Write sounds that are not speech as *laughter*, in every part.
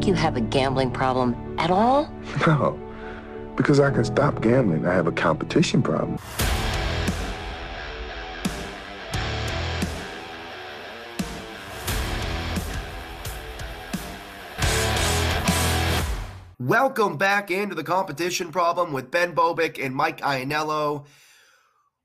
think you have a gambling problem at all? *laughs* No, because I can stop gambling. I have a competition problem. Welcome back into the competition problem with Ben Bobick and Mike Ianello.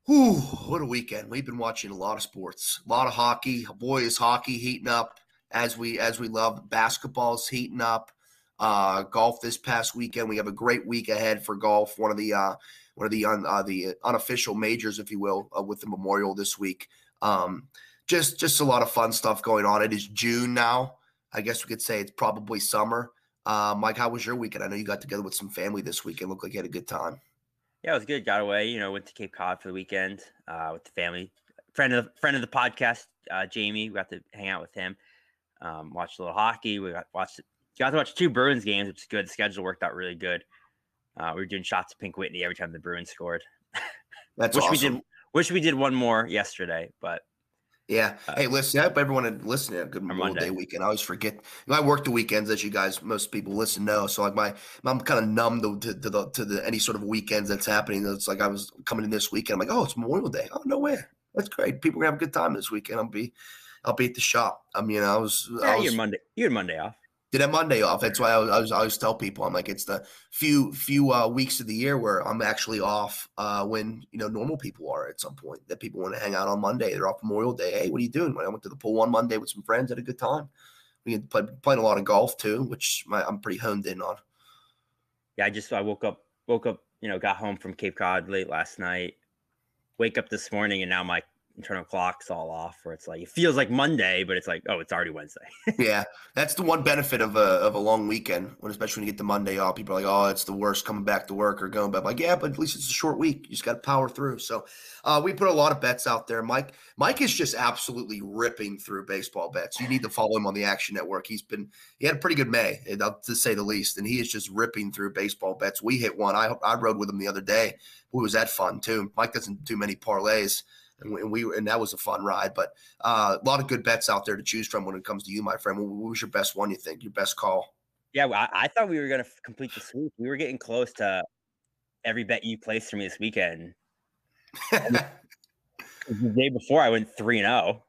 Whew, what a weekend. We've been watching a lot of sports, a lot of hockey. A boy, is hockey heating up as we as we love. Basketball's heating up. Uh, golf this past weekend. We have a great week ahead for golf. One of the uh, one of the un, uh, the unofficial majors, if you will, uh, with the Memorial this week. Um, just just a lot of fun stuff going on. It is June now. I guess we could say it's probably summer. Uh, Mike, how was your weekend? I know you got together with some family this weekend. Looked like you had a good time. Yeah, it was good. Got away. You know, went to Cape Cod for the weekend uh, with the family. Friend of the friend of the podcast, uh, Jamie. We got to hang out with him. Um, watched a little hockey. We got watched got to watch two Bruins games, which is good. The schedule worked out really good. Uh, we were doing shots of Pink Whitney every time the Bruins scored. *laughs* That's wish awesome. we did. Wish we did one more yesterday, but yeah. Uh, hey, listen, I hope everyone had listened to a good Or Memorial. Day weekend. I always forget. You know, I work the weekends, as you guys, most people listen know. So like my, I'm kind of numb to, to, to the to the any sort of weekends that's happening. It's like I was coming in this weekend. I'm like, oh, it's Memorial Day. Oh, no way. That's great. People are gonna have a good time this weekend. I'll be, I'll be at the shop. I mean, I was, yeah, I was had Monday. You had Monday off. did have Monday off. That's why I, was, I, was, I always tell people I'm like it's the few few uh, weeks of the year where I'm actually off uh, when you know normal people are at some point. That people want to hang out on Monday. They're off Memorial Day. Hey, what are you doing? When I went to the pool on Monday with some friends, had a good time. We had played playing a lot of golf too, which my, I'm pretty honed in on. Yeah, I just I woke up woke up, you know, got home from Cape Cod late last night. Wake up this morning and now my internal clock's all off where it's like it feels like Monday, but it's like, oh, it's already Wednesday. *laughs* yeah, that's the one benefit of a of a long weekend. When especially when you get the Monday off, people are like, "Oh, it's the worst coming back to work or going back." I'm like, yeah, but at least it's a short week. You just got to power through. So, uh, we put a lot of bets out there. Mike, Mike is just absolutely ripping through baseball bets. You need to follow him on the Action Network. He's been he had a pretty good May, uh, to say the least, and he is just ripping through baseball bets. We hit one. I I rode with him the other day. Boy, was that fun too. Mike doesn't do many parlays and we, and we and that was a fun ride. But uh, a lot of good bets out there to choose from when it comes to you, my friend. What, was your best one? You think your best call? yeah, well, I, I thought we were gonna f- complete the sweep. We were getting close to every bet you placed for me this weekend. *laughs* The day before I went three and zero,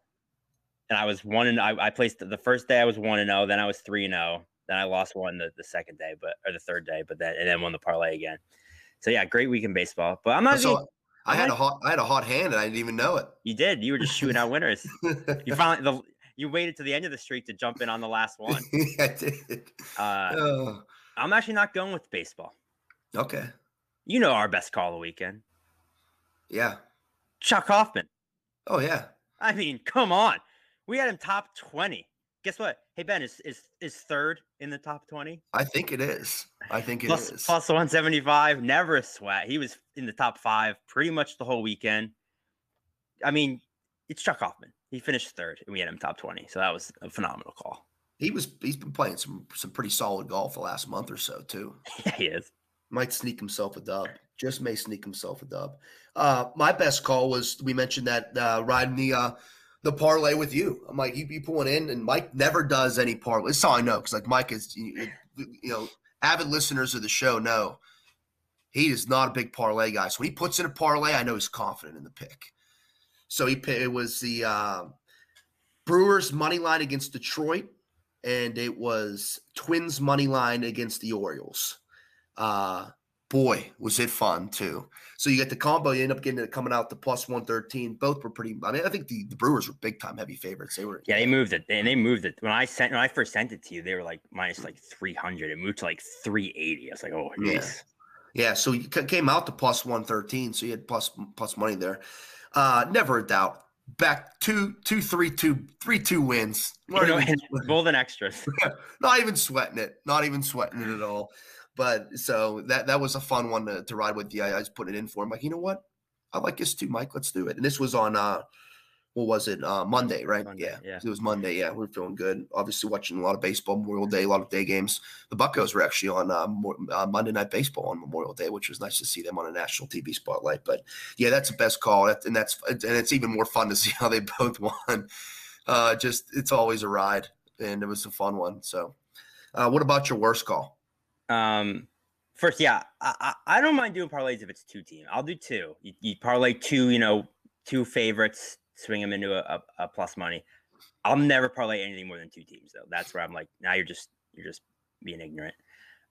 and I was one and I, I placed the first day I was one and zero, then I was three and zero, then I lost one the, the second day, but or the third day, but then and then won the parlay again. So yeah, great week in baseball. But I'm not. so I had a hot I had a hot hand and I didn't even know it. you did. You were just shooting out winners. You *laughs* finally the you waited to the end of the streak to jump in on the last one. *laughs* yeah, I did. Uh, Oh, I'm actually not going with baseball. okay. You know our best call of the weekend, Yeah. Chuck Hoffman. Oh yeah. I mean, come on. We had him top 20. Guess what? Hey Ben, is is is third in the top 20? I think it is. I think it is. Plus, plus 175. Never a sweat. He was in the top five pretty much the whole weekend. I mean, it's Chuck Hoffman. He finished third, and we had him top 20. So that was a phenomenal call. He was he's been playing some some pretty solid golf the last month or so too. *laughs* Yeah, he is. Might sneak himself a dub. Just may sneak himself a dub. Uh, my best call was we mentioned that uh, riding the uh, the parlay with you. I'm like you, you pulling in, and Mike never does any parlay. It's all I know because like Mike is you, you know avid listeners of the show know he is not a big parlay guy. So when he puts in a parlay, I know he's confident in the pick. So he it was the uh, Brewers money line against Detroit, and it was Twins money line against the Orioles. Uh, boy, was it fun too. So you get the combo, you end up getting it coming out to plus 113. Both were pretty, I mean, I think the, the Brewers were big time heavy favorites. They were, Yeah, they moved it. And they moved it. When I sent when I first sent it to you, they were like minus like 300. It moved to like 380. I was like, oh, Yeah. nice. Yeah, so you came out to plus 113, so you had plus plus money there. Uh, never a doubt. Back two, two, three, two, three, two wins. You know, *laughs* extras. *laughs* not even sweating it. Not even sweating it at all. But so that that was a fun one to, to ride with. Yeah, I was putting it in for him. Like, you know what? I like this too, Mike. Let's do it. And this was on uh what was it? Uh Monday, right? Monday, yeah. yeah. It was Monday. Yeah, we are feeling good. Obviously watching a lot of baseball Memorial Day, a lot of day games. The Buckos were actually on uh, Mo- uh, Monday Night Baseball on Memorial Day, which was nice to see them on a national TV spotlight. But yeah, that's the best call. That, and that's and it's even more fun to *laughs* see how they both won. Uh just it's always a ride and it was a fun one. So Uh, what about your worst call? Um, first, yeah, I, I, don't mind doing parlays if it's two team. I'll do two. You, you parlay two, you know, two favorites, swing them into a, a, a plus money. I'll never parlay anything more than two teams though. That's where I'm like, now you're just you're just being ignorant.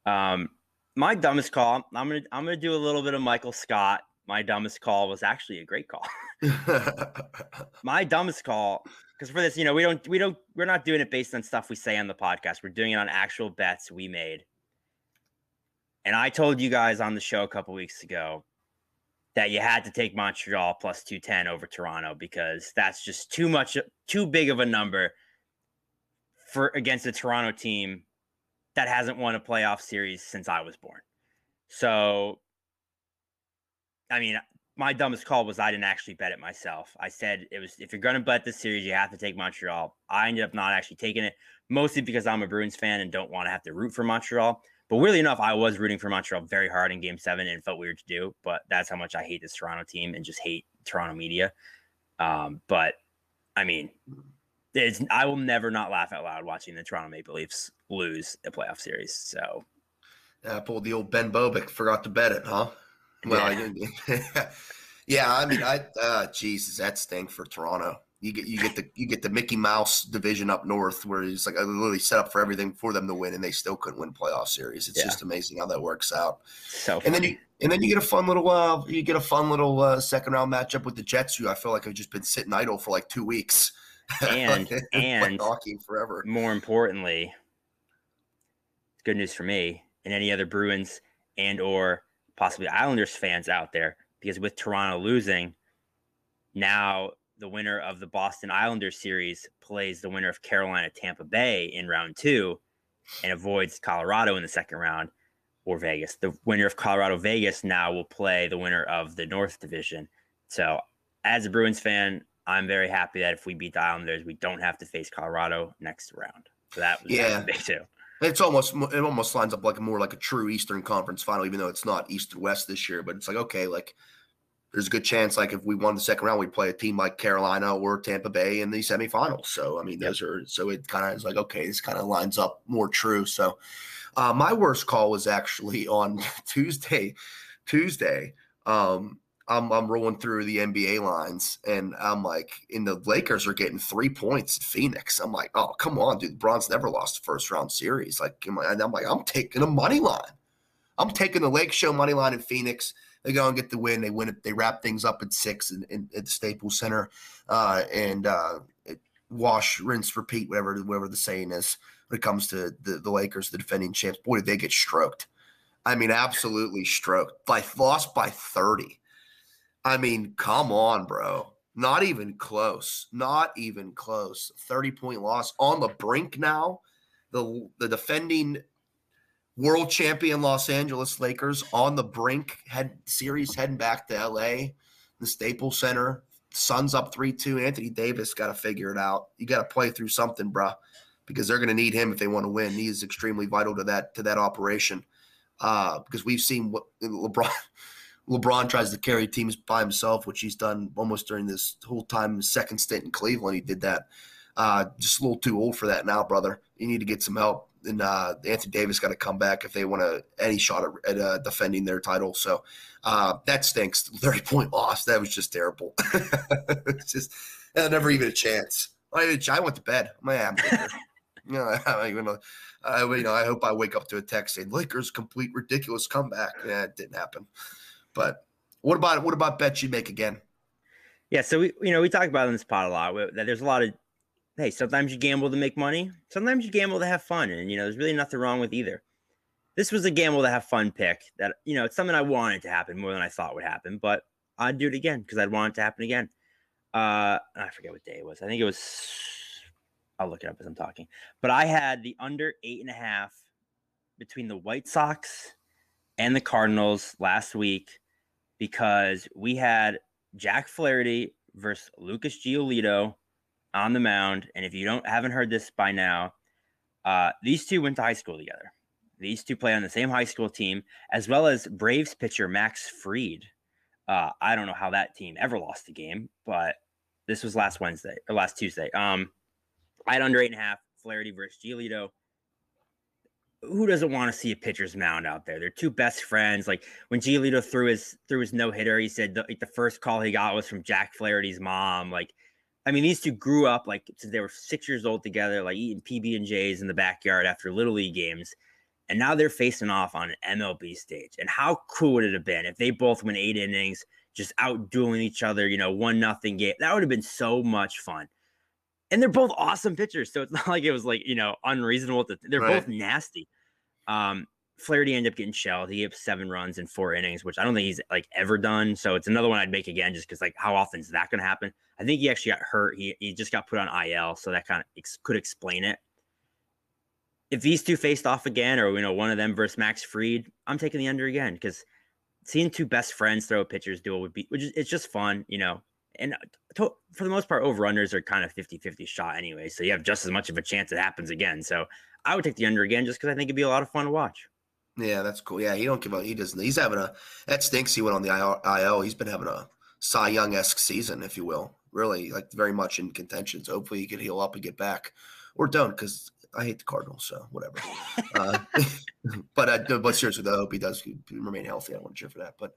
Um, my dumbest call. I'm gonna I'm gonna do a little bit of Michael Scott. My dumbest call was actually a great call. *laughs* my dumbest call because for this, you know, we don't we don't we're not doing it based on stuff we say on the podcast. We're doing it on actual bets we made. And I told you guys on the show a couple weeks ago that you had to take Montreal plus 210 over Toronto because that's just too much too big of a number for against a Toronto team that hasn't won a playoff series since I was born. So I mean, my dumbest call was I didn't actually bet it myself. I said it was if you're going to bet this series, you have to take Montreal. I ended up not actually taking it, mostly because I'm a Bruins fan and don't want to have to root for Montreal. But weirdly enough, I was rooting for Montreal very hard in Game Seven, and it felt weird to do. But that's how much I hate this Toronto team and just hate Toronto media. Um, but I mean, it's I will never not laugh out loud watching the Toronto Maple Leafs lose a playoff series. So, yeah, I pulled the old Ben Bobick, forgot to bet it, huh? Well, yeah. I *laughs* yeah, I mean, I uh, Jesus, that stink for Toronto. You get you get the you get the Mickey Mouse division up north where it's like literally set up for everything for them to win, and they still couldn't win playoff series. It's yeah. just amazing how that works out. So and then you and then you get a fun little uh, you get a fun little uh, second round matchup with the Jets, who I feel like have just been sitting idle for like two weeks. *laughs* And and hockey forever. More importantly, good news for me and any other Bruins and or possibly Islanders fans out there, because with Toronto losing, now the winner of the Boston Islanders series plays the winner of Carolina Tampa Bay in round two and avoids Colorado in the second round or Vegas. The winner of Colorado Vegas now will play the winner of the North Division. So, as a Bruins fan, I'm very happy that if we beat the Islanders, we don't have to face Colorado next round. So that was, yeah. big too. It's almost it almost lines up like more like a true Eastern Conference final, even though it's not East or West this year. But it's like okay, like there's a good chance like if we won the second round, we'd play a team like Carolina or Tampa Bay in the semifinals. So I mean, those yep. are so it kind of is like okay, this kind of lines up more true. So uh, my worst call was actually *laughs* on Tuesday. Tuesday, um, I'm I'm rolling through the NBA lines, and I'm like, in the Lakers are getting three points. Phoenix. I'm like, oh come on, dude. Bron's never lost a first round series. Like, I'm like, I'm taking a money line. I'm taking the Lake Show money line in Phoenix. They go and get the win. They win it. They wrap things up at six in, in at the Staples Center, uh, and uh, wash, rinse, repeat, whatever whatever the saying is when it comes to the, the Lakers, the defending champs. Boy, did they get stroked. I mean, absolutely stroked. By lost by thirty. I mean, come on, bro. Not even close. Not even close. 30 point loss on the brink now. The the defending world champion Los Angeles Lakers on the brink, head series heading back to LA, the Staples Center. Suns up 3 2. Anthony Davis got to figure it out. You got to play through something, bro, because they're going to need him if they want to win. He is extremely vital to that to that operation. Uh, because we've seen what LeBron *laughs* LeBron tries to carry teams by himself, which he's done almost during this whole time, second stint in Cleveland. He did that. Uh, just a little too old for that now, brother. You need to get some help and uh, Anthony Davis got to come back if they want to any shot at, at uh, defending their title. So uh, that stinks. *laughs* Thirty point loss. That was just terrible. *laughs* it's just never even a chance. I, I went to bed. Am *laughs* you know, I, you know, I, you know, I hope I wake up to a text saying Lakers complete ridiculous comeback. Yeah, it didn't happen. But what about what about bets you make again? Yeah, so we you know we talk about in this pot a lot that there's a lot of hey, sometimes you gamble to make money, sometimes you gamble to have fun, and you know, there's really nothing wrong with either. This was a gamble to have fun pick that you know, it's something I wanted to happen more than I thought would happen, but I'd do it again because I'd want it to happen again. Uh, I forget what day it was. I think it was. I'll look it up as I'm talking. But I had the under eight and a half between the White Sox and the Cardinals last week because we had Jack Flaherty versus Lucas Giolito on the mound. And if you don't haven't heard this by now, uh, these two went to high school together. These two play on the same high school team, as well as Braves pitcher Max Fried. Uh, I don't know how that team ever lost a game, but this was last Wednesday or last Tuesday. Um, I had under eight and a half. Flaherty versus Giolito. who doesn't want to see a pitcher's mound out there? They're two best friends. Like when Giolito threw his threw his no hitter, he said the, like the first call he got was from Jack Flaherty's mom. Like, I mean, these two grew up like since they were six years old together, like eating PB and J's in the backyard after little league games, and now they're facing off on an MLB stage. And how cool would it have been if they both went eight innings, just out dueling each other? You know, one nothing game. That would have been so much fun and they're both awesome pitchers. So it's *laughs* not like it was like you know unreasonable. To, they're right. both nasty. Um, Flaherty ended up getting shelled. He gave seven runs in four innings, which I don't think he's like ever done. So it's another one I'd make again, just because like how often is that going to happen? I think he actually got hurt. He he just got put on IL, so that kind of ex- could explain it. If these two faced off again, or you know one of them versus Max Fried, I'm taking the under again because seeing two best friends throw a pitcher's duel would be, which is it's just fun, you know and uh, to, for the most part, over unders are kind of 50 50 shot anyway. So you have just as much of a chance it happens again. So I would take the under again just because I think it'd be a lot of fun to watch. Yeah, that's cool. Yeah, he don't give up. He doesn't. He's having a that stinks. He went on the IO. He's been having a Cy Young esque season, if you will. Really, like very much in contention. So hopefully he can heal up and get back, or don't, because I hate the Cardinals. So whatever. uh, *laughs* but uh, but seriously, though, I hope he does remain healthy. I want to cheer for that. But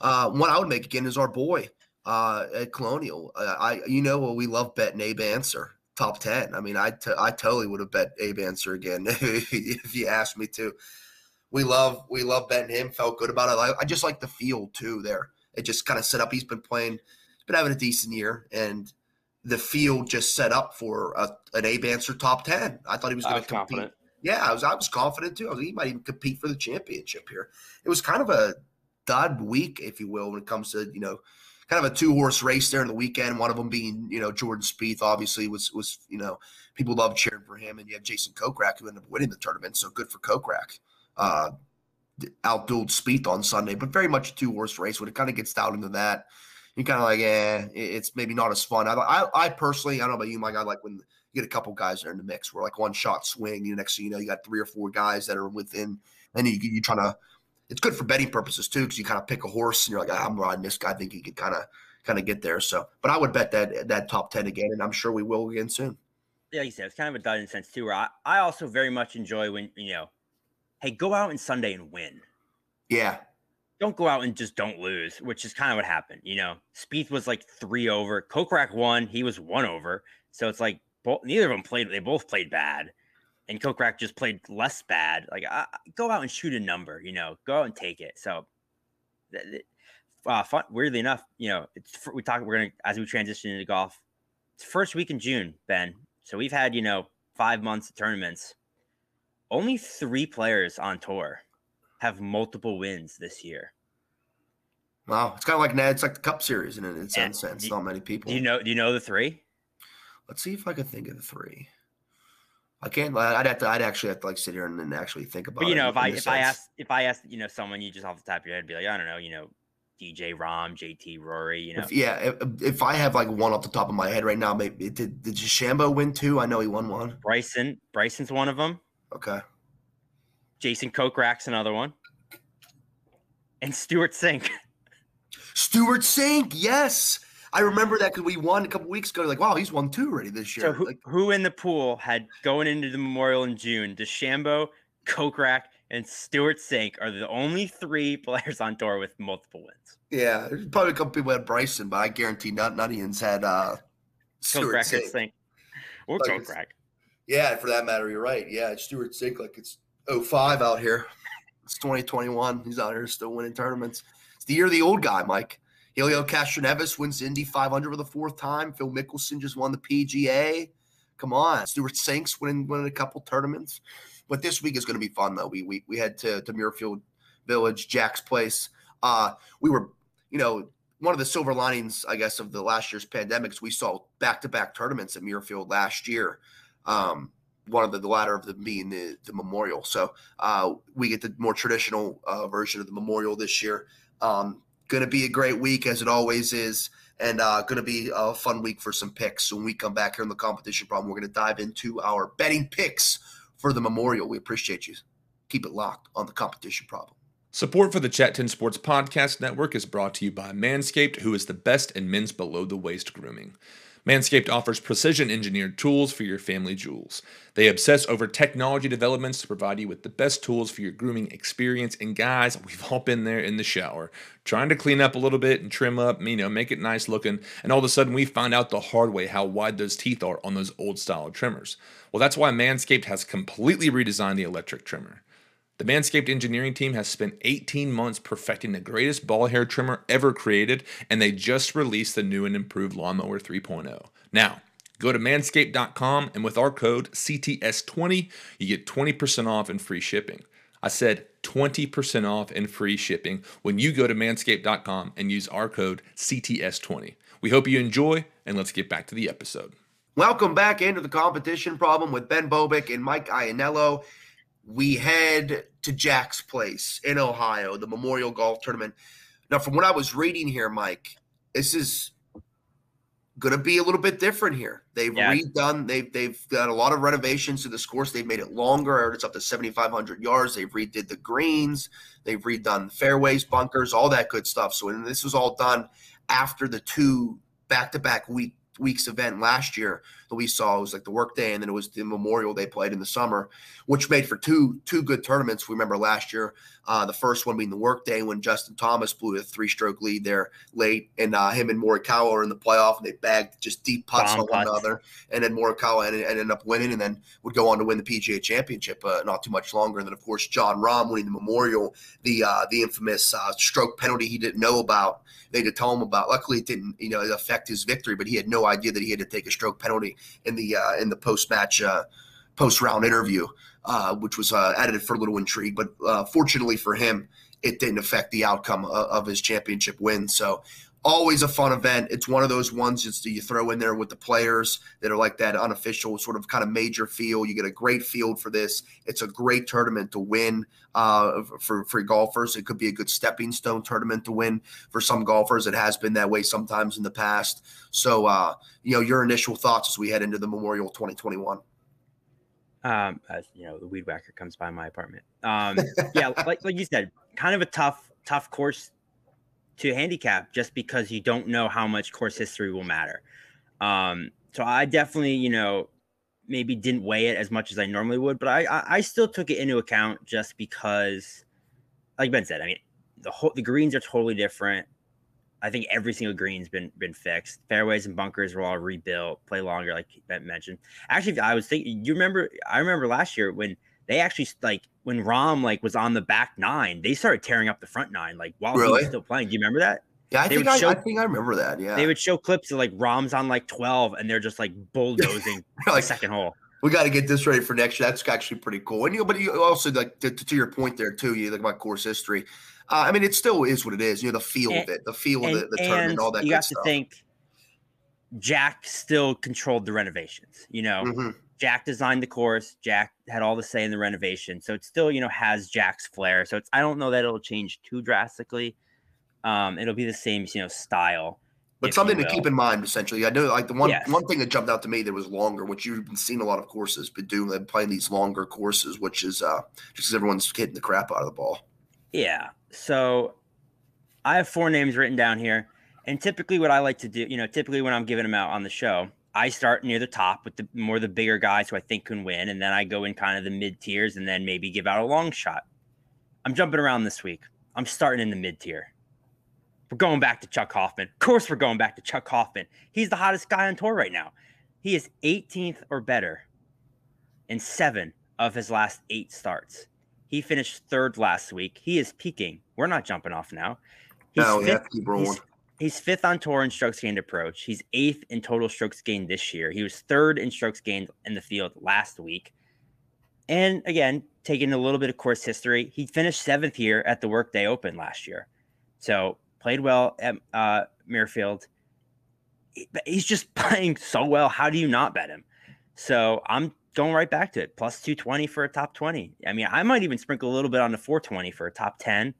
uh, one I would make again is our boy uh, at Colonial. Uh, I, you know, well, we love betting Abe Ancer top ten. I mean, I, t- I totally would have bet Abe Ancer again *laughs* if you asked me to. We love we love betting him. Felt good about it. I, I just like the field too. There, it just kind of set up. He's been playing. He's been having a decent year, and the field just set up for a, an Abe Ancer top ten. I thought he was going to compete. Confident. Yeah, I was. I was confident too. I was, he might even compete for the championship here. It was kind of a dud week, if you will, when it comes to you know kind of a two horse race there in the weekend. One of them being, you know, Jordan Spieth obviously was was you know people love cheering for him, and you have Jason Kokrak who ended up winning the tournament. So good for Kokrak. Uh, outdueled Spieth on Sunday, but very much a two horse race. When it kind of gets down into that, you kind of like, eh, it's maybe not as fun. I, I, I personally, I don't know about you, Mike. I like when you get a couple guys there in the mix where like one shot swing. You know, next thing you know, you got three or four guys that are within, and you you trying to it's good for betting purposes too, because you kind of pick a horse and you're like, ah, I'm riding this guy. I think he could kind of kind of get there. So, but I would bet that that top ten again, and I'm sure we will again soon. Yeah, you said it's kind of a in sense too. Where I, I also very much enjoy when you know, hey, go out and Sunday and win. Yeah. Don't go out and just don't lose, which is kind of what happened. You know, Spieth was like three over. Kokrak won. He was one over. So it's like both, neither of them played. They both played bad and Kokrak just played less bad. Like, uh, go out and shoot a number, you know, go out and take it. So, uh, fun, weirdly enough, you know, it's we talk. We're gonna as we transition into golf. It's first week in June, Ben. So we've had you know five months of tournaments. Only three players on tour have multiple wins this year. Wow, it's kind of like It's like the Cup Series in, some sense. Not many people. Do you know? Do you know the three? Let's see if I can think of the three. I can't. I'd have to. I'd actually have to like sit here and, and actually think about. But you know, if I if sense. I ask if I ask you know someone you just off the top of your head, be like, I don't know, you know, DJ Rahm JT Rory, you know. If, yeah, if, if, I have like one off the top of my head right now, maybe did did DeChambeau win two? I know he won one. Bryson, Bryson's one of them. Okay. Jason Kokrak's another one. And Stewart Cink. *laughs* Stewart Cink, yes. I remember that because we won a couple weeks ago. Like, wow, he's won two already this year. So who, like, who in the pool had going into the Memorial in June? DeChambeau, Kokrak, and Stewart Cink are the only three *laughs* players on tour with multiple wins. Yeah, there's probably a couple people had Bryson, but I guarantee not Nuttians had uh, Stewart Kokrak Cink. Cink. Or like Kokrak. Yeah, for that matter, you're right. Yeah, Cink like it's 05 out here. It's 2021. He's out here still winning tournaments. It's the year of the old guy, Mike. Helio Castroneves wins Indy 500 for the fourth time. Phil Mickelson just won the PGA. Come on, Stewart Cink's winning winning a couple tournaments. But this week is going to be fun though. We we we head to to Muirfield Village, Jack's place. Uh, we were, you know, one of the silver linings, I guess, of the last year's pandemics. We saw back to back tournaments at Muirfield last year. Um, one of the, the latter of them being the, the memorial. So uh, we get the more traditional uh, version of the memorial this year. Um, Going to be a great week as it always is, and uh, going to be a fun week for some picks. So when we come back here on the competition problem, we're going to dive into our betting picks for the Memorial. We appreciate you. Keep it locked on the competition problem. Support for the Chat 10 Sports Podcast Network is brought to you by Manscaped, who is the best in men's below the waist grooming. Manscaped offers precision engineered tools for your family jewels. They obsess over technology developments to provide you with the best tools for your grooming experience. And guys, we've all been there in the shower, trying to clean up a little bit and trim up, you know, make it nice looking. And all of a sudden, we find out the hard way how wide those teeth are on those old style trimmers. Well, that's why Manscaped has completely redesigned the electric trimmer. The Manscaped engineering team has spent 18 months perfecting the greatest ball hair trimmer ever created, and they just released the new and improved Lawnmower 3.0. Now, go to manscaped.com, and with our code CTS20, you get 20% off and free shipping. I said 20% off and free shipping when you go to manscaped.com and use our code CTS20. We hope you enjoy, and let's get back to the episode. Welcome back into the competition problem with Ben Bobick and Mike Ianello we head to Jack's place in Ohio, the Memorial Golf Tournament. Now, from what I was reading here, Mike, this is going to be a little bit different here. They've yeah. redone, they've they've done a lot of renovations to this course. They've made it longer. It's up to 7,500 yards. They've redid the greens. They've redone fairways, bunkers, all that good stuff. So, and this was all done after the two back-to-back week week's event last year that we saw. It was like the workday, and then it was the Memorial they played in the summer, which made for two two good tournaments. We remember last year, uh, the first one being the workday when Justin Thomas blew a three stroke lead there late, and uh, him and Morikawa are in the playoff, and they bagged just deep putts Bomb on putts. one another, and then Morikawa ended, ended, up winning, and then would go on to win the PGA Championship uh, not too much longer. And then of course Jon Rahm winning the Memorial, the uh, the infamous uh, stroke penalty he didn't know about. They had to tell him about. Luckily, it didn't you know affect his victory, but he had no idea that he had to take a stroke penalty in the uh, in the post match uh, post round interview, uh, which was uh, added for a little intrigue. But uh, fortunately for him, it didn't affect the outcome of, of his championship win. So always a fun event. It's one of those ones that you throw in there with the players that are like that unofficial sort of kind of major field. You get a great field for this. It's a great tournament to win uh, for for golfers. It could be a good stepping stone tournament to win for some golfers. It has been that way sometimes in the past. So, uh, you know, your initial thoughts as we head into the Memorial 2021. Um, as you know, the weed whacker comes by my apartment. Um, yeah, like like you said, kind of a tough tough course to handicap just because you don't know how much course history will matter. Um, so I definitely, you know, maybe didn't weigh it as much as I normally would, but I, I, I still took it into account just because, like Ben said, I mean, the whole the greens are totally different. I think every single green's been been fixed. Fairways and bunkers were all rebuilt, play longer, like Ben mentioned. Actually, I was thinking, you remember? I remember last year when they actually like when Rahm like was on the back nine, they started tearing up the front nine like while really? he was still playing. Do you remember that? Yeah, I think I, show, I, think I remember that. Yeah, they would show clips of like Rahm's on like twelve, and they're just like bulldozing *laughs* like, the second hole. We got to get this ready for next year. That's actually pretty cool. And you, know, but you also like to, to your point there too. You think about course history. Uh, I mean, it still is what it is. You know, the feel and, of it, the feel and, of the, the tournament, all that. You have to think. Jack still controlled the renovations. You know, mm-hmm. Jack designed the course. Jack had all the say in the renovation, so it still, you know, has Jack's flair. So it's I don't know that it'll change too drastically. Um, it'll be the same, you know, style. But something to keep in mind, essentially. I know, like the one yes. one thing that jumped out to me that was longer, which you've been seeing a lot of courses, but doing them playing these longer courses, which is uh just because everyone's hitting the crap out of the ball. Yeah. So I have four names written down here, and typically, what I like to do, you know, typically when I'm giving them out on the show, I start near the top with the more the bigger guys who I think can win, and then I go in kind of the mid tiers, and then maybe give out a long shot. I'm jumping around this week. I'm starting in the mid tier. We're going back to Chuck Hoffman. Of course, we're going back to Chuck Hoffman. He's the hottest guy on tour right now. He is 18th or better in seven of his last eight starts. He finished third last week. He is peaking. We're not jumping off now. He's no, fifth, keep rolling. He's, He's fifth on tour in strokes gained approach. He's eighth in total strokes gained this year. He was third in strokes gained in the field last week. And again, taking a little bit of course history, he finished seventh here at the Workday Open last year. So played well at uh, Muirfield. He's just *laughs* playing so well. How do you not bet him? So I'm going right back to it. Plus 220 for a top 20. I mean, I might even sprinkle a little bit on the 420 for a top 10.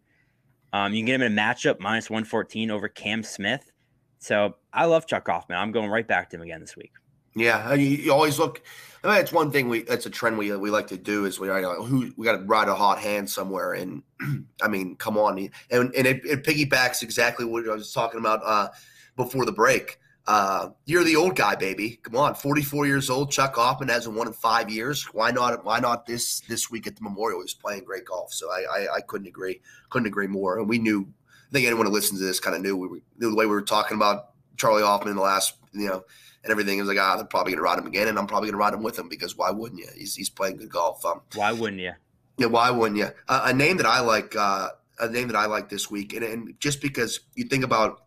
Um, you can get him in a matchup minus 114 over Cam Smith. So I love Chuck Hoffman. I'm going right back to him again this week. Yeah, you, you always look. I mean, it's one thing we. That's a trend we we like to do is we are who we got to ride a hot hand somewhere, and *clears throat* I mean, come on, and and it, it piggybacks exactly what I was talking about uh, before the break. Uh, you're the old guy, baby. Come on, 44 years old. Chuck Hoffman hasn't won in five years. Why not? Why not this this week at the Memorial? He's playing great golf. So I, I, I couldn't agree couldn't agree more. And we knew. I think anyone who listens to this kind of knew we were, knew the way we were talking about Charley Hoffman in the last you know and everything. It was like ah, they're probably going to ride him again, and I'm probably going to ride him with him because why wouldn't you? He's he's playing good golf. Um, why wouldn't you? Yeah, why wouldn't you? Uh, a name that I like. Uh, a name that I like this week, and, and just because you think about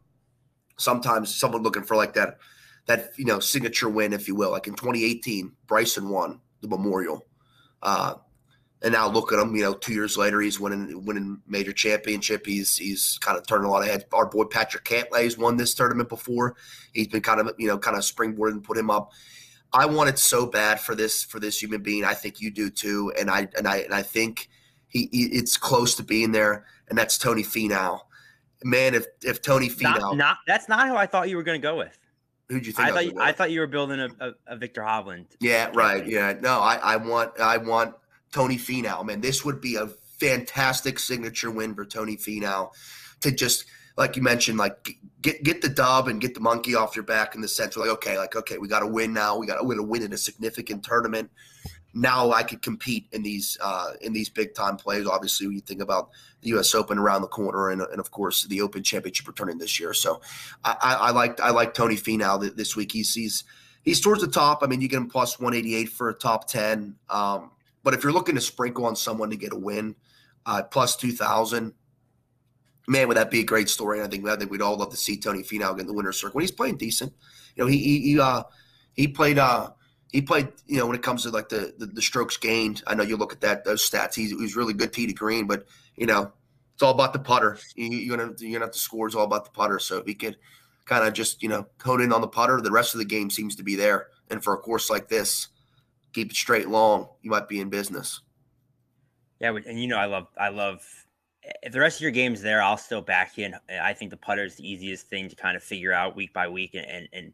sometimes someone looking for like that that you know signature win, if you will. Like in 2018, Bryson won the Memorial, uh, and now look at him. You know, two years later, he's winning winning major championship. He's he's kind of turning a lot of heads. Our boy Patrick Cantlay's won this tournament before. He's been kind of you know kind of springboarded and put him up. I want it so bad for this for this human being. I think you do too, and I and I and I think he, he it's close to being there. And that's Tony Finau. Man, if if Tony Finau, not, not that's not who I thought you were going to go with. Who'd you think? I, I thought you, I thought you were building a, a, a Viktor Hovland. Yeah, right. Yeah, no, I, I want I want Tony Finau. Man, this would be a fantastic signature win for Tony Finau to just like you mentioned, like get get the dub and get the monkey off your back in the sense of like, okay, like okay, we got to win now. We got to win a win in a significant tournament. Now I could compete in these uh, in these big time plays. Obviously, when you think about the U.S. Open around the corner, and, and of course the Open Championship returning this year. So I, I, like I like Tony Finau this week. He's he's he's towards the top. I mean, you get him plus one eighty eight for a top ten. Um, but if you're looking to sprinkle on someone to get a win, uh, plus two thousand, man, would that be a great story? I think I think we'd all love to see Tony Finau get in the winner's circle. He's playing decent, you know, he he he, uh, he played. Uh, he played, you know, when it comes to like the, the, the strokes gained. I know you look at that those stats. He's, he's really good tee to green, but you know, it's all about the putter. You, are gonna you're gonna have to score. It's all about the putter. So if he could kind of just you know hone in on the putter, the rest of the game seems to be there. And for a course like this, keep it straight long. You might be in business. Yeah, and you know, I love I love if the rest of your game's there, I'll still back you. And I think the putter is the easiest thing to kind of figure out week by week. And, and, and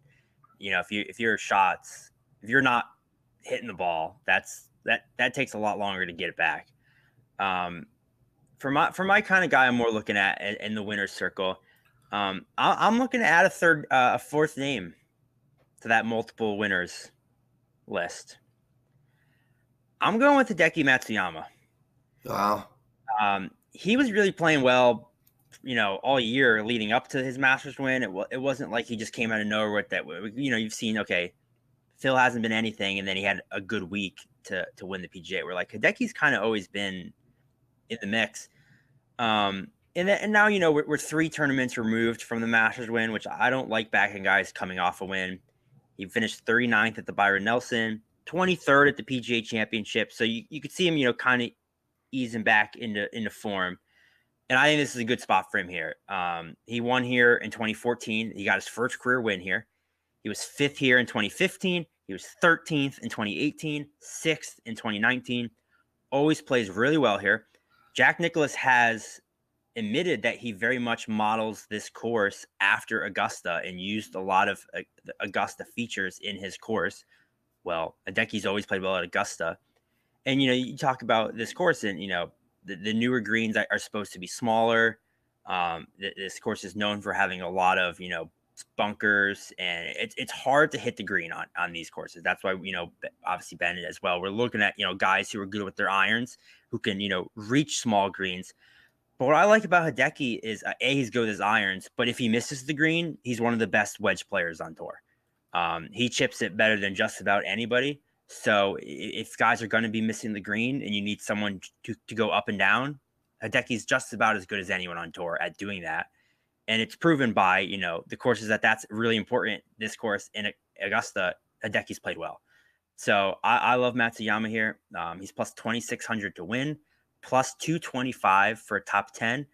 you know, if you if your shots if you're not hitting the ball, that's that that takes a lot longer to get it back. Um, for my for my kind of guy, I'm more looking at in the winner's circle. Um, I, am looking to add a third, uh, a fourth name to that multiple winners list. I'm going with Hideki Matsuyama. Wow. Um, he was really playing well, you know, all year leading up to his Masters win. It, it wasn't like he just came out of nowhere with that. You know, you've seen, okay, Phil hasn't been anything, and then he had a good week to to win the PGA. We're like Hideki's kind of always been in the mix. Um, and then, and now you know we're, we're, three tournaments removed from the Masters win, which I don't like backing guys coming off a win. He finished 39th at the Byron Nelson, 23rd at the PGA Championship. So you, you could see him, you know, kind of easing back into into form. And I think this is a good spot for him here. Um, he won here in 2014. He got his first career win here. He was fifth here in 2015. He was 13th in 2018, sixth in 2019. Always plays really well here. Jack Nicklaus has admitted that he very much models this course after Augusta and used a lot of uh, Augusta features in his course. Well, Hideki's always played well at Augusta. And, you know, you talk about this course and, you know, the, the newer greens are supposed to be smaller. Um, this course is known for having a lot of, you know, bunkers and it's it's hard to hit the green on on these courses. That's why you know obviously Bennett as well. We're looking at you know guys who are good with their irons who can you know reach small greens. But what I like about Hideki is uh, a he's good with his irons, but if he misses the green, he's one of the best wedge players on tour. Um, he chips it better than just about anybody. So if guys are going to be missing the green and you need someone to, to go up and down, Hideki's just about as good as anyone on tour at doing that and it's proven by you know the courses that that's really important. This course in Augusta, Hideki's played well, so I, I love Matsuyama here. Um, he's plus twenty six hundred to win, plus two twenty five for top ten,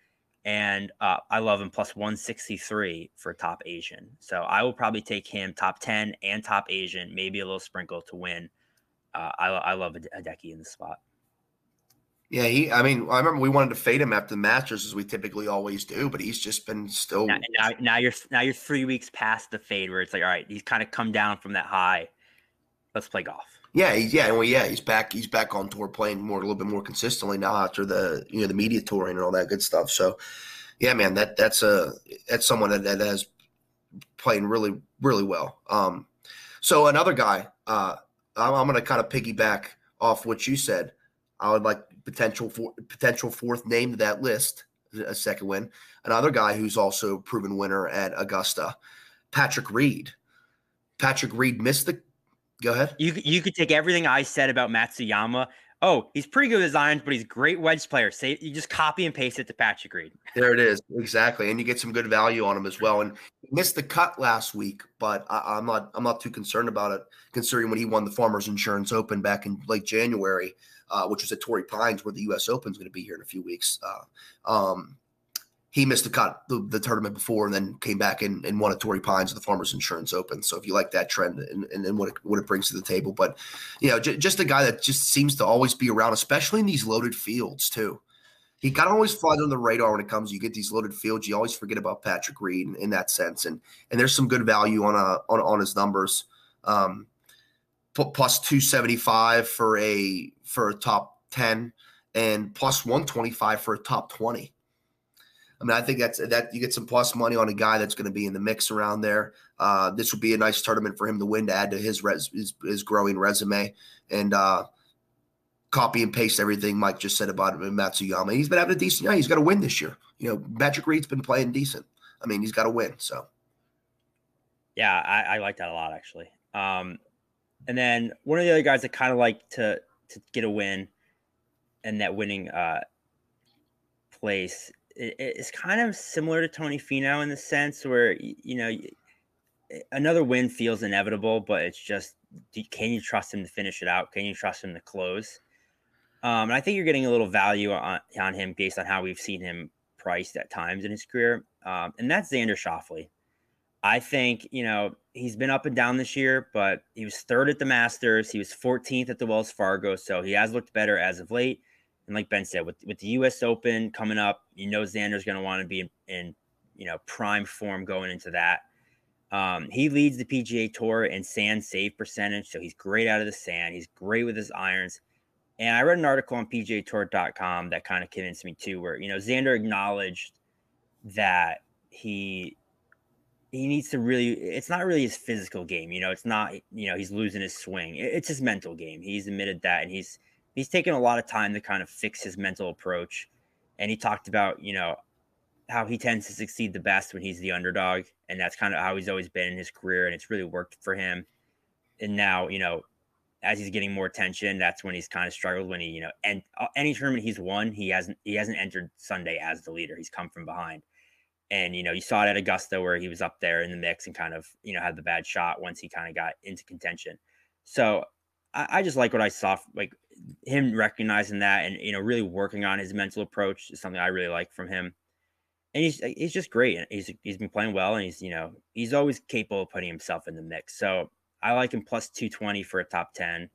and uh, I love him plus one sixty three for top Asian. So I will probably take him top ten and top Asian, maybe a little sprinkle to win. Uh, I, I love Hideki in the spot. Yeah, he. I mean, I remember we wanted to fade him after the Masters, as we typically always do, but he's just been still. Now, now, now, you're now you're three weeks past the fade, where it's like, all right, he's kind of come down from that high. Let's play golf. Yeah, yeah, well, yeah, he's back. He's back on tour, playing more a little bit more consistently now after the you know the media touring and all that good stuff. So, yeah, man, that that's a that's someone that, that has playing really, really well. Um, so another guy, uh, I'm, I'm going to kind of piggyback off what you said. I would like potential for potential fourth name to that list, a second win. Another guy who's also proven winner at Augusta, Patrick Reed. Patrick Reed missed the. Go ahead. You you could take everything I said about Matsuyama. Oh, he's pretty good with his irons, but he's great wedge player. Say you just copy and paste it to Patrick Reed. *laughs* There it is, exactly, and you get some good value on him as well. And he missed the cut last week, but I, am not I'm not too concerned about it, considering when he won the Farmers Insurance Open back in late January, uh, which was at Torrey Pines, where the U.S. Open is going to be here in a few weeks. Uh, um, he missed the cut the, the, tournament before and then came back and, and won a Torrey Pines at the Farmers Insurance Open. So if you like that trend and, and, and what, it, what it brings to the table, but you know, j- just a guy that just seems to always be around, especially in these loaded fields too. He kind of always flies on the radar when it comes. You get these loaded fields, you always forget about Patrick Reed in, in that sense, and and there's some good value on a on, on his numbers. Um, plus two seventy five for a for a top ten, and plus one twenty five for a top twenty. I mean, I think that's that you get some plus money on a guy that's going to be in the mix around there. Uh, this would be a nice tournament for him to win to add to his res, his, his growing resume and uh, copy and paste everything Mike just said about Matsuyama. He's been having a decent. Yeah, he's got to win this year. You know, Patrick Reed's been playing decent. I mean, he's got to win. So, yeah, I, I like that a lot actually. Um, and then one of the other guys that kind of like to to get a win and that winning uh, place it's kind of similar to Tony Finau in the sense where you know another win feels inevitable, but it's just can you trust him to finish it out? Can you trust him to close? Um, and I think you're getting a little value on, on him based on how we've seen him priced at times in his career, um, and that's Xander Schauffele. I think you know he's been up and down this year, but he was third at the Masters. He was 14th at the Wells Fargo, so he has looked better as of late. And like Ben said, with with the U.S. Open coming up, you know Xander's going to want to be in, in, you know prime form going into that. Um, he leads the PGA Tour in sand save percentage, so he's great out of the sand. He's great with his irons. And I read an article on PGAtour.com that kind of convinced me too, where you know Xander acknowledged that he he needs to really it's not really his physical game you know it's not you know he's losing his swing it's his mental game he's admitted that and he's he's taken a lot of time to kind of fix his mental approach. And he talked about, you know, how he tends to succeed the best when he's the underdog. And that's kind of how he's always been in his career. And it's really worked for him. And now, you know, as he's getting more attention, that's when he's kind of struggled when he, you know, and uh, any tournament he's won, he hasn't he hasn't entered Sunday as the leader. He's come from behind. And you know, you saw it at Augusta where he was up there in the mix and kind of, you know, had the bad shot once he kind of got into contention. So I, I just like what I saw like him recognizing that and you know really working on his mental approach is something I really like from him. And he's he's just great. He's he's been playing well, and he's you know he's always capable of putting himself in the mix. So I like him plus two twenty for a top ten,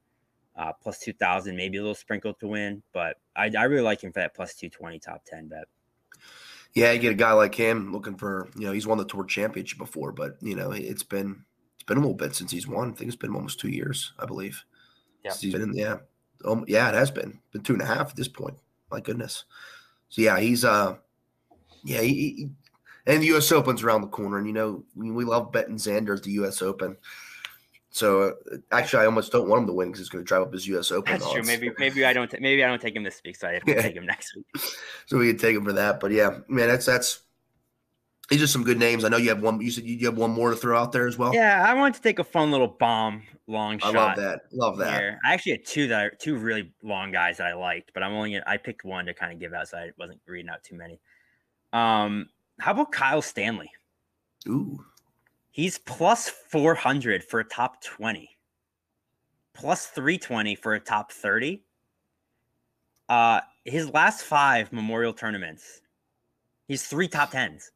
uh, plus two thousand, maybe a little sprinkle to win. But I, I really like him for that plus two twenty top ten bet. Yeah, you get a guy like him looking for you know he's won the tour championship before, but you know it's been it's been a little bit since he's won. I think it's been almost two years, I believe. Yeah, in yeah um, yeah, it has been been two and a half at this point. My goodness. So yeah, he's uh, yeah, he, he and the U.S. Open's around the corner, and you know we love betting Xander at the U.S. Open. So uh, actually, I almost don't want him to win because he's going to drive up his U.S. Open. That's odds. true. Maybe maybe I don't t- maybe I don't take him this week, so I have to *laughs* yeah. take him next week. so we can take him for that. But yeah, man, that's that's these are some good names. I know you have one. You said you have one more to throw out there as well. Yeah, I wanted to take a fun little bomb long shot. I love that. Love that. Here. I actually had two that are two really long guys that I liked, but I'm only gonna, I picked one to kind of give out, so I wasn't reading out too many. Um, how about Kyle Stanley? Ooh, he's plus four hundred for a top twenty, plus three twenty for a top thirty. Uh, his last five Memorial tournaments, he's three top tens.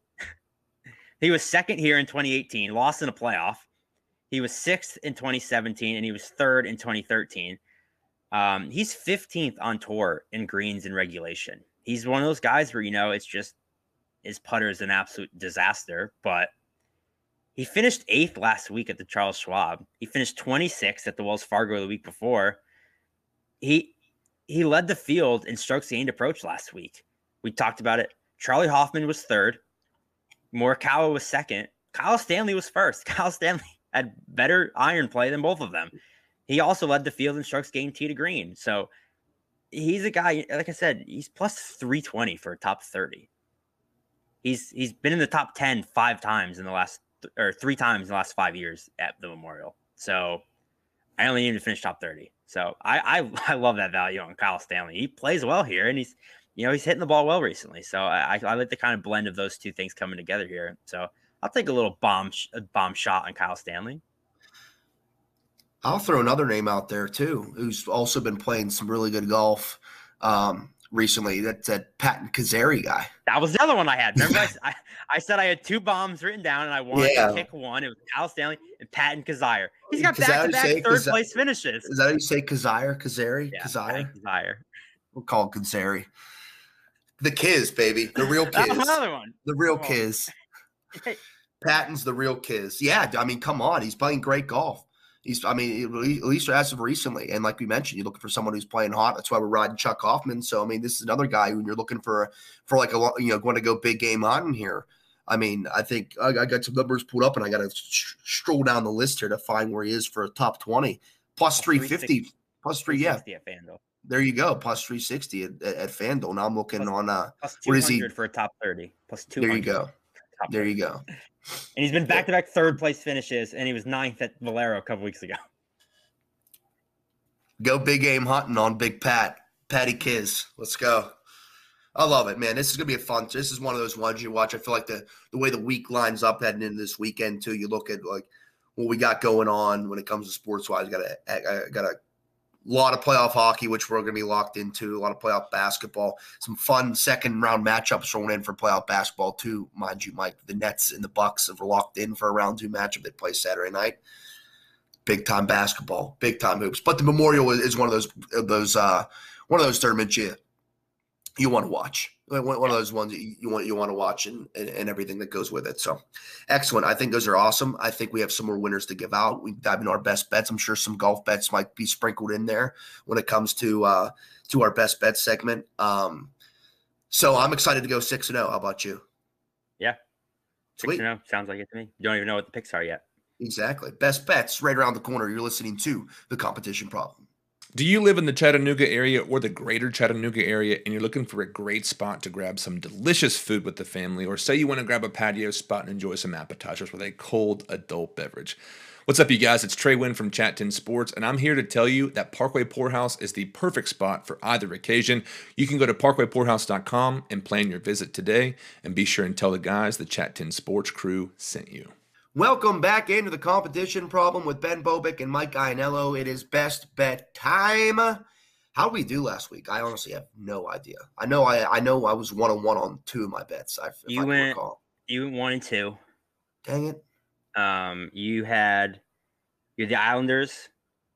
He was second here in 2018, lost in a playoff. He was sixth in 2017, and he was third in 2013. Um, he's 15th on tour in greens in regulation. He's one of those guys where you know it's just his putter is an absolute disaster, but he finished eighth last week at the Charles Schwab. He finished 26th at the Wells Fargo the week before. He he led the field in strokes gained approach last week. We talked about it. Charley Hoffman was third. Morikawa was second, Kyle Stanley was first. *laughs* Kyle Stanley had better iron play than both of them. He also led the field in strokes gained tee to green. So he's a guy, like I said, he's plus 320 for a top 30. He's he's been in the top 10 five times in the last or three times in the last five years at the Memorial. So I only need to finish top 30. So I, I *laughs* I love that value on Kyle Stanley. He plays well here and he's you know he's hitting the ball well recently. So I, I like the kind of blend of those two things coming together here. So I'll take a little bomb a bomb shot on Kyle Stanley. I'll throw another name out there too, who's also been playing some really good golf um, recently. That's that Patton Kizzire guy. That was the other one I had. Remember, *laughs* I, I, said I had two bombs written down, and I wanted yeah. to pick one. It was Kyle Stanley and Patton Kizzire. He's got back to back third place finishes. Is that how you say Kizzire? Kizzire? Yeah, Kizzire? Kizzire. We'll call Kizzire. The Kiz, baby. The real *laughs* Kiz. another one. The real Kiz. *laughs* Patton's the real Kiz. Yeah, I mean, come on. He's playing great golf. He's, I mean, at least as of recently, and like we mentioned, you're looking for someone who's playing hot. That's why we're riding Chuck Hoffman. So, I mean, this is another guy who you're looking for for like a you know going to go big game on in here. I mean, I think I, I got some numbers pulled up, and I got to stroll down the list here to find where he is for a top twenty plus three fifty plus three. Yeah, at FanDuel. There you go, plus three sixty at, at, FanDuel. Now I'm looking plus, on uh, plus two hundred for a top thirty. Plus two. There you go. There you go. And he's been back to back third place finishes, and he was ninth at Valero a couple weeks ago. Go big game hunting on Big Pat, Patty Kiz. Let's go. I love it, man. This is gonna be a fun. This is one of those ones you watch. I feel like the the way the week lines up heading into this weekend too. You look at like what we got going on when it comes to sports wise. Got a got a lot of playoff hockey, which we're going to be locked into. A lot of playoff basketball. Some fun second round matchups thrown in for playoff basketball too, mind you, Mike. The Nets and the Bucks have locked in for a round two matchup. They play Saturday night big time basketball, big time hoops. But the Memorial is one of those those uh, one of those tournaments you you want to watch. One, of those ones you want you want to watch and, and, and everything that goes with it. So excellent. I think those are awesome. I think we have some more winners to give out. We dive into our best bets. I'm sure some golf bets might be sprinkled in there when it comes to uh, to our best bet segment. Um, so I'm excited to go six and zero. Oh. How about you? Yeah, six and zero sounds like it to me. You don't even know what the picks are yet. Exactly. Best bets right around the corner. You're listening to the competition problem. Do you live in the Chattanooga area or the greater Chattanooga area and you're looking for a great spot to grab some delicious food with the family, or say you want to grab a patio spot and enjoy some appetizers with a cold adult beverage? What's up, you guys? It's Trey Wynn from Chat 10 Sports, and I'm here to tell you that Parkway Pourhouse is the perfect spot for either occasion. You can go to parkwaypourhouse.com and plan your visit today, and be sure and tell the guys the Chat 10 Sports crew sent you. Welcome back into the competition problem with Ben Bobick and Mike Iannello. It is best bet time. How did we do last week? I honestly have no idea. I know I I know I was one on one on two of my bets. I, you I went recall. you went one and two. Dang it. Um, you had you're the Islanders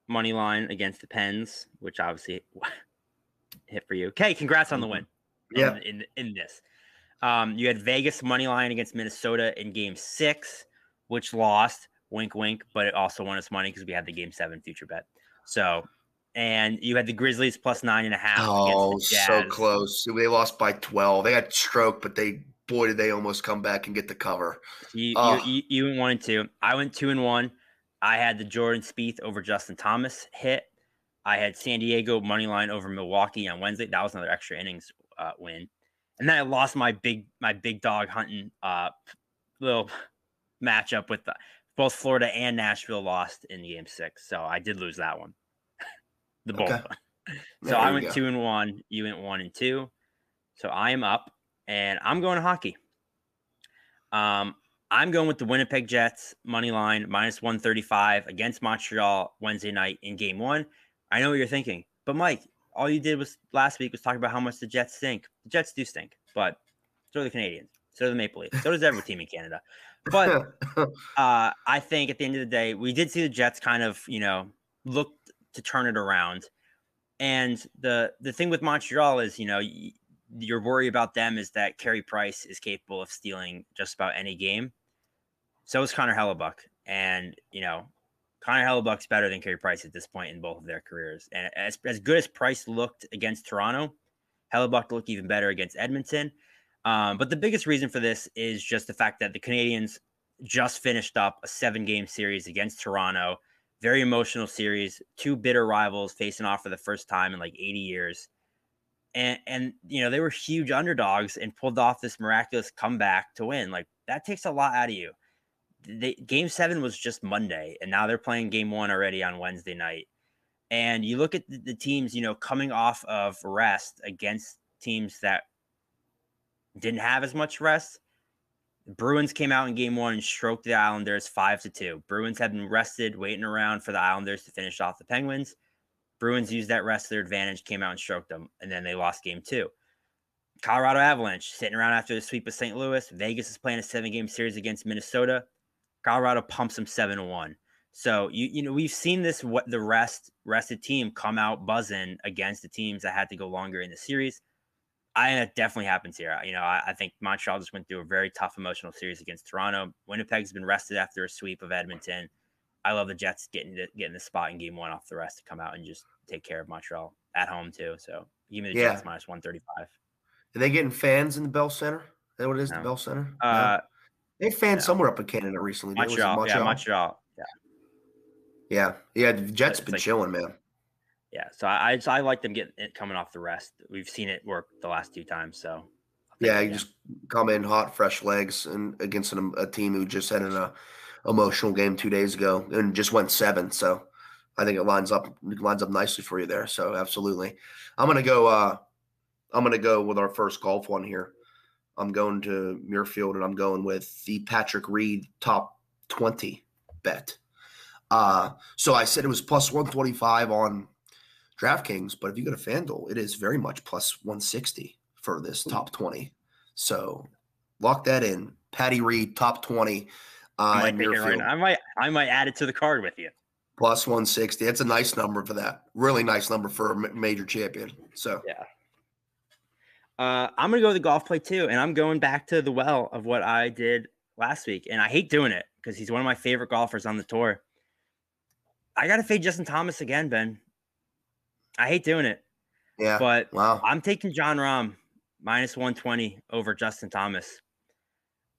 money line against the Pens, which obviously *laughs* hit for you. Okay, congrats on the win. Yeah, in in this. Um, you had Vegas money line against Minnesota in Game Six which lost, wink, wink, but it also won us money because we had the game seven future bet. So, and you had the Grizzlies plus nine and a half. Oh, so close. They lost by 12. They had stroke, but they, boy, did they almost come back and get the cover. You, oh. you, you went one and two. I went two and one. I had the Jordan Spieth over Justin Thomas hit. I had San Diego money line over Milwaukee on Wednesday. That was another extra innings uh, win. And then I lost my big my big dog hunting uh little matchup with the, both Florida and Nashville lost in game six. So I did lose that one. *laughs* the both. Okay. so I went go. two and one. You went one and two. So I am up and I'm going to hockey. Um, I'm going with the Winnipeg Jets money line minus 135 against Montreal Wednesday night in game one. I know what you're thinking, but Mike, all you did was last week was talk about how much the Jets stink. The Jets do stink, but so do the Canadiens, so the Maple Leafs, so does every team in Canada. But *laughs* uh, I think at the end of the day, we did see the Jets kind of, you know, look to turn it around. And the the thing with Montreal is, you know, your worry about them is that Carey Price is capable of stealing just about any game. So is Connor Hellebuyck. and you know, Connor Hellebuyck's better than Carey Price at this point in both of their careers. And as as good as Price looked against Toronto, Hellebuyck looked even better against Edmonton. Um, but the biggest reason for this is just the fact that the Canadiens just finished up a seven game series against Toronto. Very emotional series. Two bitter rivals facing off for the first time in like 80 years. And and you know, they were huge underdogs and pulled off this miraculous comeback to win. Like that takes a lot out of you. Game seven was just Monday, and now they're playing game one already on Wednesday night. And you look at the, the teams, you know, coming off of rest against teams that didn't have as much rest Bruins came out in game one and stroked the Islanders five to two. Bruins had been rested, waiting around for the Islanders to finish off the Penguins. Bruins used that rest to their advantage, came out and stroked them, and then they lost game two. Colorado Avalanche sitting around after the sweep of St. Louis. Vegas is playing a seven game series against Minnesota. Colorado pumps them seven to one. So you you know we've seen this what the rest rested team come out buzzing against the teams that had to go longer in the series. I that definitely happens here. You know, I, I, think Montreal just went through a very tough emotional series against Toronto. Winnipeg's been rested after a sweep of Edmonton. I love the Jets getting the, getting the spot in game one off the rest to come out and just take care of Montreal at home too. So give me the yeah. Jets minus one thirty five. Are they getting fans in the Bell Center? Is that what it is? No. The Bell Center? Uh, no. They fans no. somewhere up in Canada recently. Montreal, Montreal. Yeah, Montreal. Yeah. Yeah. Yeah. The Jets been like, chilling, man. Yeah, so I I, I like them getting it coming off the rest. We've seen it work the last two times. So yeah, you just come in hot, fresh legs, and against an, a team who just had an uh, emotional game two days ago and just went seven. So I think it lines up lines up nicely for you there. So absolutely, I'm gonna go. uh I'm gonna go with our first golf one here. I'm going to Muirfield, and I'm going with the Patrick Reed top twenty bet. Uh, so I said it was plus 125 on DraftKings, but if you go to FanDuel, it is very much plus 160 for this top 20. So lock that in. Patty Reed, top 20. Uh, I might, right I might I might add it to the card with you. Plus 160. That's a nice number for that. Really nice number for a major champion. So yeah. Uh, I'm gonna go with the golf play too, and I'm going back to the well of what I did last week, and I hate doing it because he's one of my favorite golfers on the tour. I got to fade Justin Thomas again, Ben. I hate doing it. Yeah. But wow. I'm taking Jon Rahm minus 120 over Justin Thomas.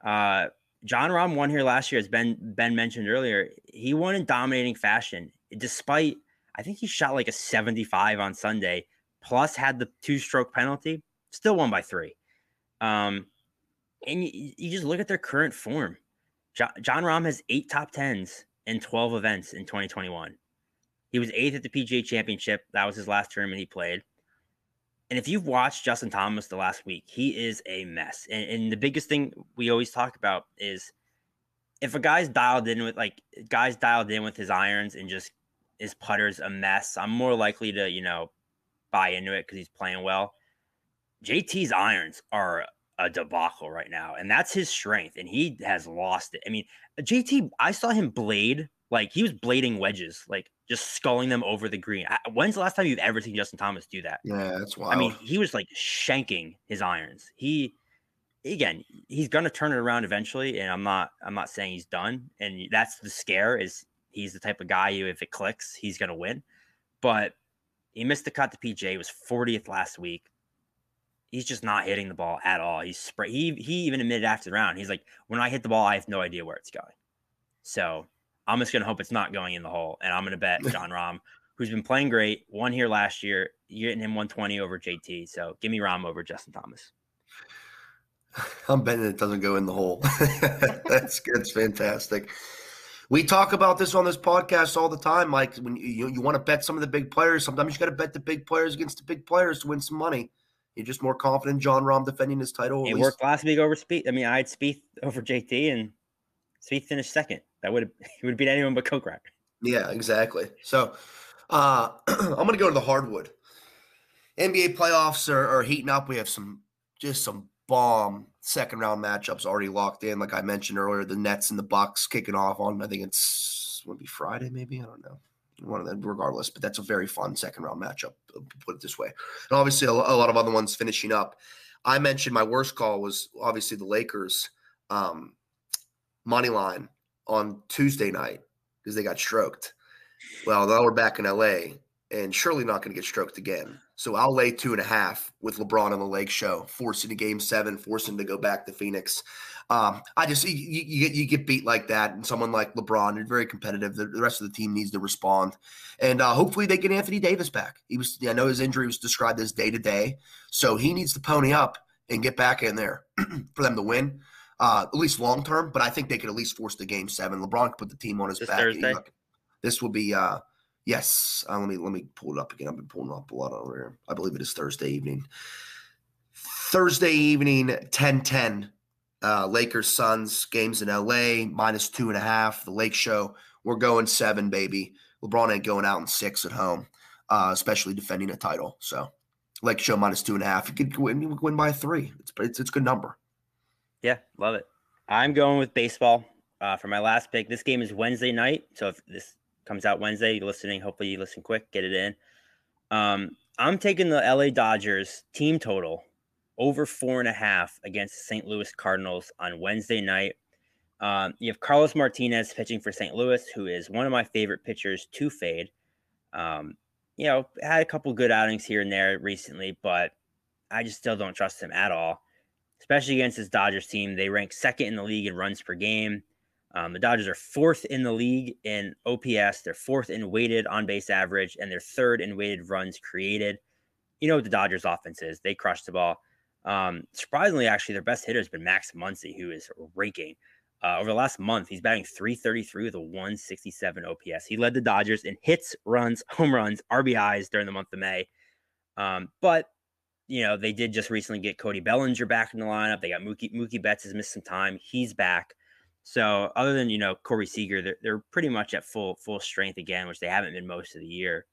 Uh, Jon Rahm won here last year, as Ben Ben mentioned earlier. He won in dominating fashion, despite I think he shot like a 75 on Sunday, plus had the two stroke penalty, still won by three. Um, and you, you just look at their current form. John, Jon Rahm has eight top tens in 12 events in 2021. He was eighth at the PGA Championship. That was his last tournament he played. And if you've watched Justin Thomas the last week, he is a mess. And, and the biggest thing we always talk about is if a guy's dialed in with like guys dialed in with his irons and just his putter's a mess, I'm more likely to, you know, buy into it because he's playing well. JT's irons are a debacle right now, and that's his strength, and he has lost it. I mean, JT, I saw him blade like he was blading wedges, like just sculling them over the green. When's the last time you've ever seen Justin Thomas do that? Yeah, that's wild. I mean, he was like shanking his irons. He again, he's gonna turn it around eventually, and I'm not I'm not saying he's done. And that's the scare is he's the type of guy who if it clicks, he's gonna win. But he missed the cut to PJ. He was 40th last week. He's just not hitting the ball at all. He's spray. He he even admitted after the round. He's like, when I hit the ball, I have no idea where it's going. So I'm just gonna hope it's not going in the hole, and I'm gonna bet *laughs* Jon Rahm, who's been playing great, won here last year. You're getting him 120 over JT, so give me Rahm over Justin Thomas. *sighs* I'm betting it doesn't go in the hole. *laughs* that's that's fantastic. We talk about this on this podcast all the time, Mike. When you you want to bet some of the big players, sometimes you got to bet the big players against the big players to win some money. You're just more confident Jon Rahm defending his title. It worked last week over Spieth. I mean, I had Spieth over JT, and Spieth finished second. That would *laughs* he would beat anyone but Kokrak. Yeah, exactly. So uh, *clears throat* I'm going to go to the hardwood. NBA playoffs are, are, heating up. We have some just some bomb second round matchups already locked in. Like I mentioned earlier, the Nets and the Bucks kicking off on I think it's would be Friday maybe I don't know one of them regardless. But that's a very fun second round matchup. Put it this way, and obviously a, a lot of other ones finishing up. I mentioned my worst call was obviously the Lakers. Um, money line on Tuesday night because they got stroked. Well, now we're back in LA and surely not going to get stroked again. So I'll lay two and a half with LeBron on the Lake Show, forcing a game seven, forcing to go back to Phoenix. Um, I just you, you, get you get beat like that, and someone like LeBron, they're very competitive. The, the rest of the team needs to respond, and uh, hopefully they get Anthony Davis back. He was, I know his injury was described as day to day, so he needs to pony up and get back in there *clears throat* for them to win, uh, at least long term. But I think they could at least force the game seven. LeBron could put the team on his This back. Thursday? This will be. Uh, Yes, uh, let me let me pull it up again. I've been pulling up a lot over here. I believe it is Thursday evening. Thursday evening, 10-10. Uh, Lakers Suns games in LA minus two and a half. The Lake Show. We're going seven, baby. LeBron ain't going out in six at home, uh, especially defending a title. So Lake Show minus two and a half. You could win, you could win by three. It's it's it's a good number. Yeah, love it. I'm going with baseball uh, for my last pick. This game is Wednesday night, so if this comes out Wednesday, you're listening. Hopefully, you listen quick, get it in. Um, I'm taking the LA Dodgers team total over four and a half against the St. Louis Cardinals on Wednesday night. Um, you have Carlos Martinez pitching for St. Louis, who is one of my favorite pitchers to fade. Um, you know, had a couple good outings here and there recently, but I just still don't trust him at all, especially against this Dodgers team. They rank second in the league in runs per game. Um, the Dodgers are fourth in the league in OPS. They're fourth in weighted on base average, and they're third in weighted runs created. You know what the Dodgers offense is. They crush the ball. Um, surprisingly, actually, their best hitter has been Max Muncy, who is raking. Uh, over the last month, he's batting 333 with a 167 OPS. He led the Dodgers in hits, runs, home runs, RBIs during the month of May. Um, but you know, they did just recently get Cody Bellinger back in the lineup. They got Mookie Mookie Betts has missed some time. He's back. So other than you know Corey Seager, they're they're pretty much at full full strength again, which they haven't been most of the year.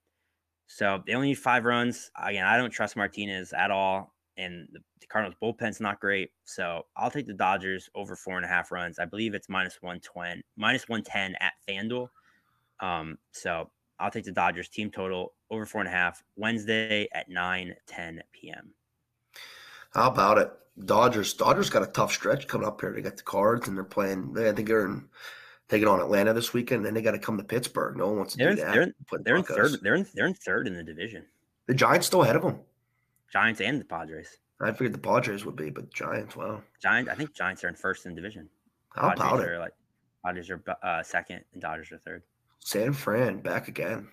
So they only need five runs. Again, I don't trust Martinez at all, and the, the Cardinals bullpen's not great. So I'll take the Dodgers over four and a half runs. I believe it's minus one twenty, minus one ten at FanDuel. Um, so I'll take the Dodgers team total over four and a half Wednesday at 9 10 p.m. How about it? Dodgers. Dodgers got a tough stretch coming up here. They got the Cards, and they're playing. They, I think they're in, taking on Atlanta this weekend. Then they got to come to Pittsburgh. No one wants to They're in, do that. they're in, they're in third. They're in they're in third in the division. The Giants still ahead of them. Giants and the Padres. I figured the Padres would be, but Giants. Wow. Giants. I think Giants are in first in the division. How Padres about it? are like Dodgers are uh, second and Dodgers are third. San Fran back again.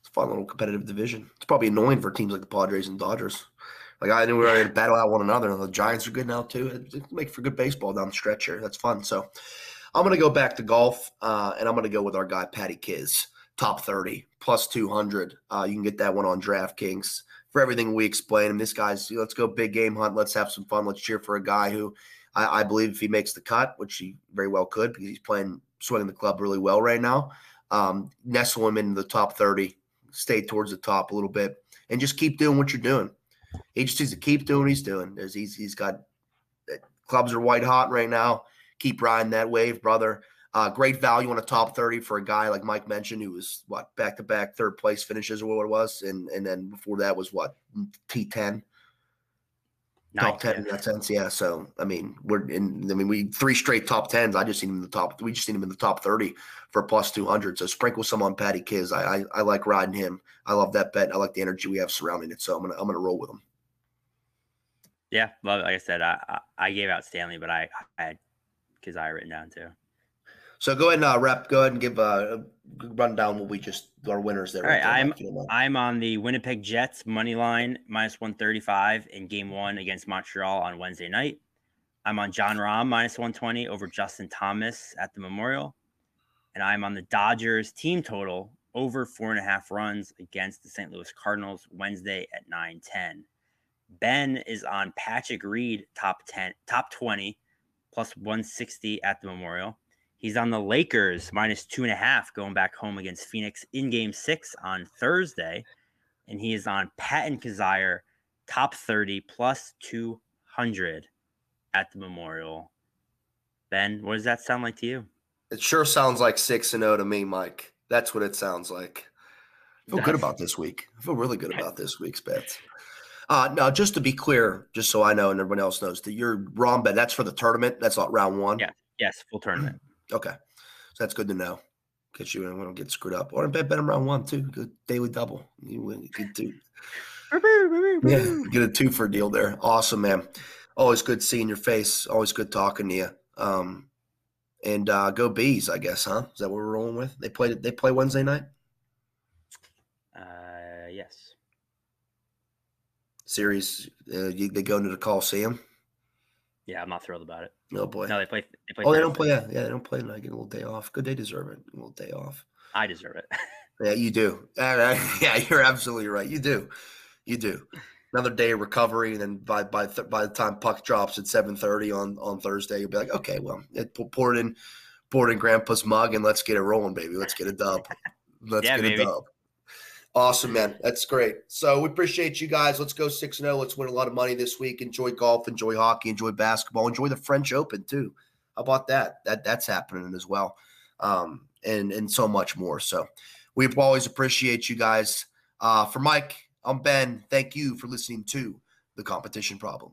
It's a fun little competitive division. It's probably annoying for teams like the Padres and Dodgers. Like I knew we were going to battle out one another, and the Giants are good now too. It, make for good baseball down the stretch here. That's fun. So I'm going to go back to golf, uh, and I'm going to go with our guy Patty Kiz, top 30 plus 200. Uh, you can get that one on DraftKings for everything we explain. And this guy's let's go big game hunt. Let's have some fun. Let's cheer for a guy who I believe if he makes the cut, which he very well could because he's playing swinging the club really well right now. Um, nestle him in the top 30, stay towards the top a little bit, and just keep doing what you're doing. He just needs to keep doing what he's doing. He's he's got clubs are white hot right now. Keep riding that wave, brother. Uh, great value on a top 30 for a guy like Mike mentioned, who was what back to back third place finishes or what it was. And and then before that was what T10 top Ninth, 10 yeah. in that sense. Yeah. So, I mean, we're in, I mean, we three straight top 10s. I just seen him in the top, we just seen him in the top 30 for plus 200. So, sprinkle some on Patty Kiz. I, I, I like riding him. I love that bet. I like the energy we have surrounding it. So, I'm going to, I'm going to roll with him. Yeah, well. Like I said, I, I I gave out Stanley, but I I had Kizzire written down too. So, go ahead and uh, rep, go ahead and give uh, a rundown what we just, our winners there. All right, I'm- Mike, if you don't mind. I'm on the Winnipeg Jets money line minus 135 in game one against Montreal on Wednesday night. I'm on Jon Rahm minus 120 over Justin Thomas at the Memorial. And I'm on the Dodgers team total over four and a half runs against the St. Louis Cardinals Wednesday at 9 10. Ben is on Patrick Reed top 10, top 20 plus 160 at the Memorial. He's on the Lakers minus two and a half going back home against Phoenix in game six on Thursday. And he is on Patton Kizzire top 30 plus 200 at the Memorial. Ben, what does that sound like to you? It sure sounds like 6 and 0 to me, Mike. That's what it sounds like. I feel good about this week. I feel really good about this week's bets. Uh, now, just to be clear, just so I know and everyone else knows, that your Rahm bet, that's for the tournament. That's not round one. Yeah. Yes, full tournament. Okay. So that's good to know. Because you don't get screwed up. Or bet, bet him round one, too. Good daily double. You win. Could do. Yeah, get a two for deal there. Awesome, man. Always good seeing your face. Always good talking to you. Um, and uh, go bees, I guess, huh? Is that what we're rolling with? They played. They play Wednesday night. Uh, yes. Series. Uh, you, they go into the Coliseum. Yeah, I'm not thrilled about it. No boy. No, they play. They play. oh, they don't play. Yeah, yeah, they don't play And I Get a little day off. Good. They deserve it. A little day off. I deserve it. *laughs* Yeah, you do. Uh, *laughs* yeah, you're absolutely right. You do. You do. Another day of recovery, and then by by th- by the time puck drops at seven thirty on on Thursday, you'll be like, okay, well, it, pour- pour it in, pour it in Grandpa's mug, and let's get it rolling, baby. Let's get a dub. Let's Yeah, get baby. a dub. Awesome, man. That's great. So we appreciate you guys. Let's go six and zero. Let's win a lot of money this week. Enjoy golf. Enjoy hockey. Enjoy basketball. Enjoy the French Open too. How about that? That that's happening as well, um, and and so much more. So we always appreciate you guys. Uh, for Mike, I'm Ben. Thank you for listening to the Competition Problem.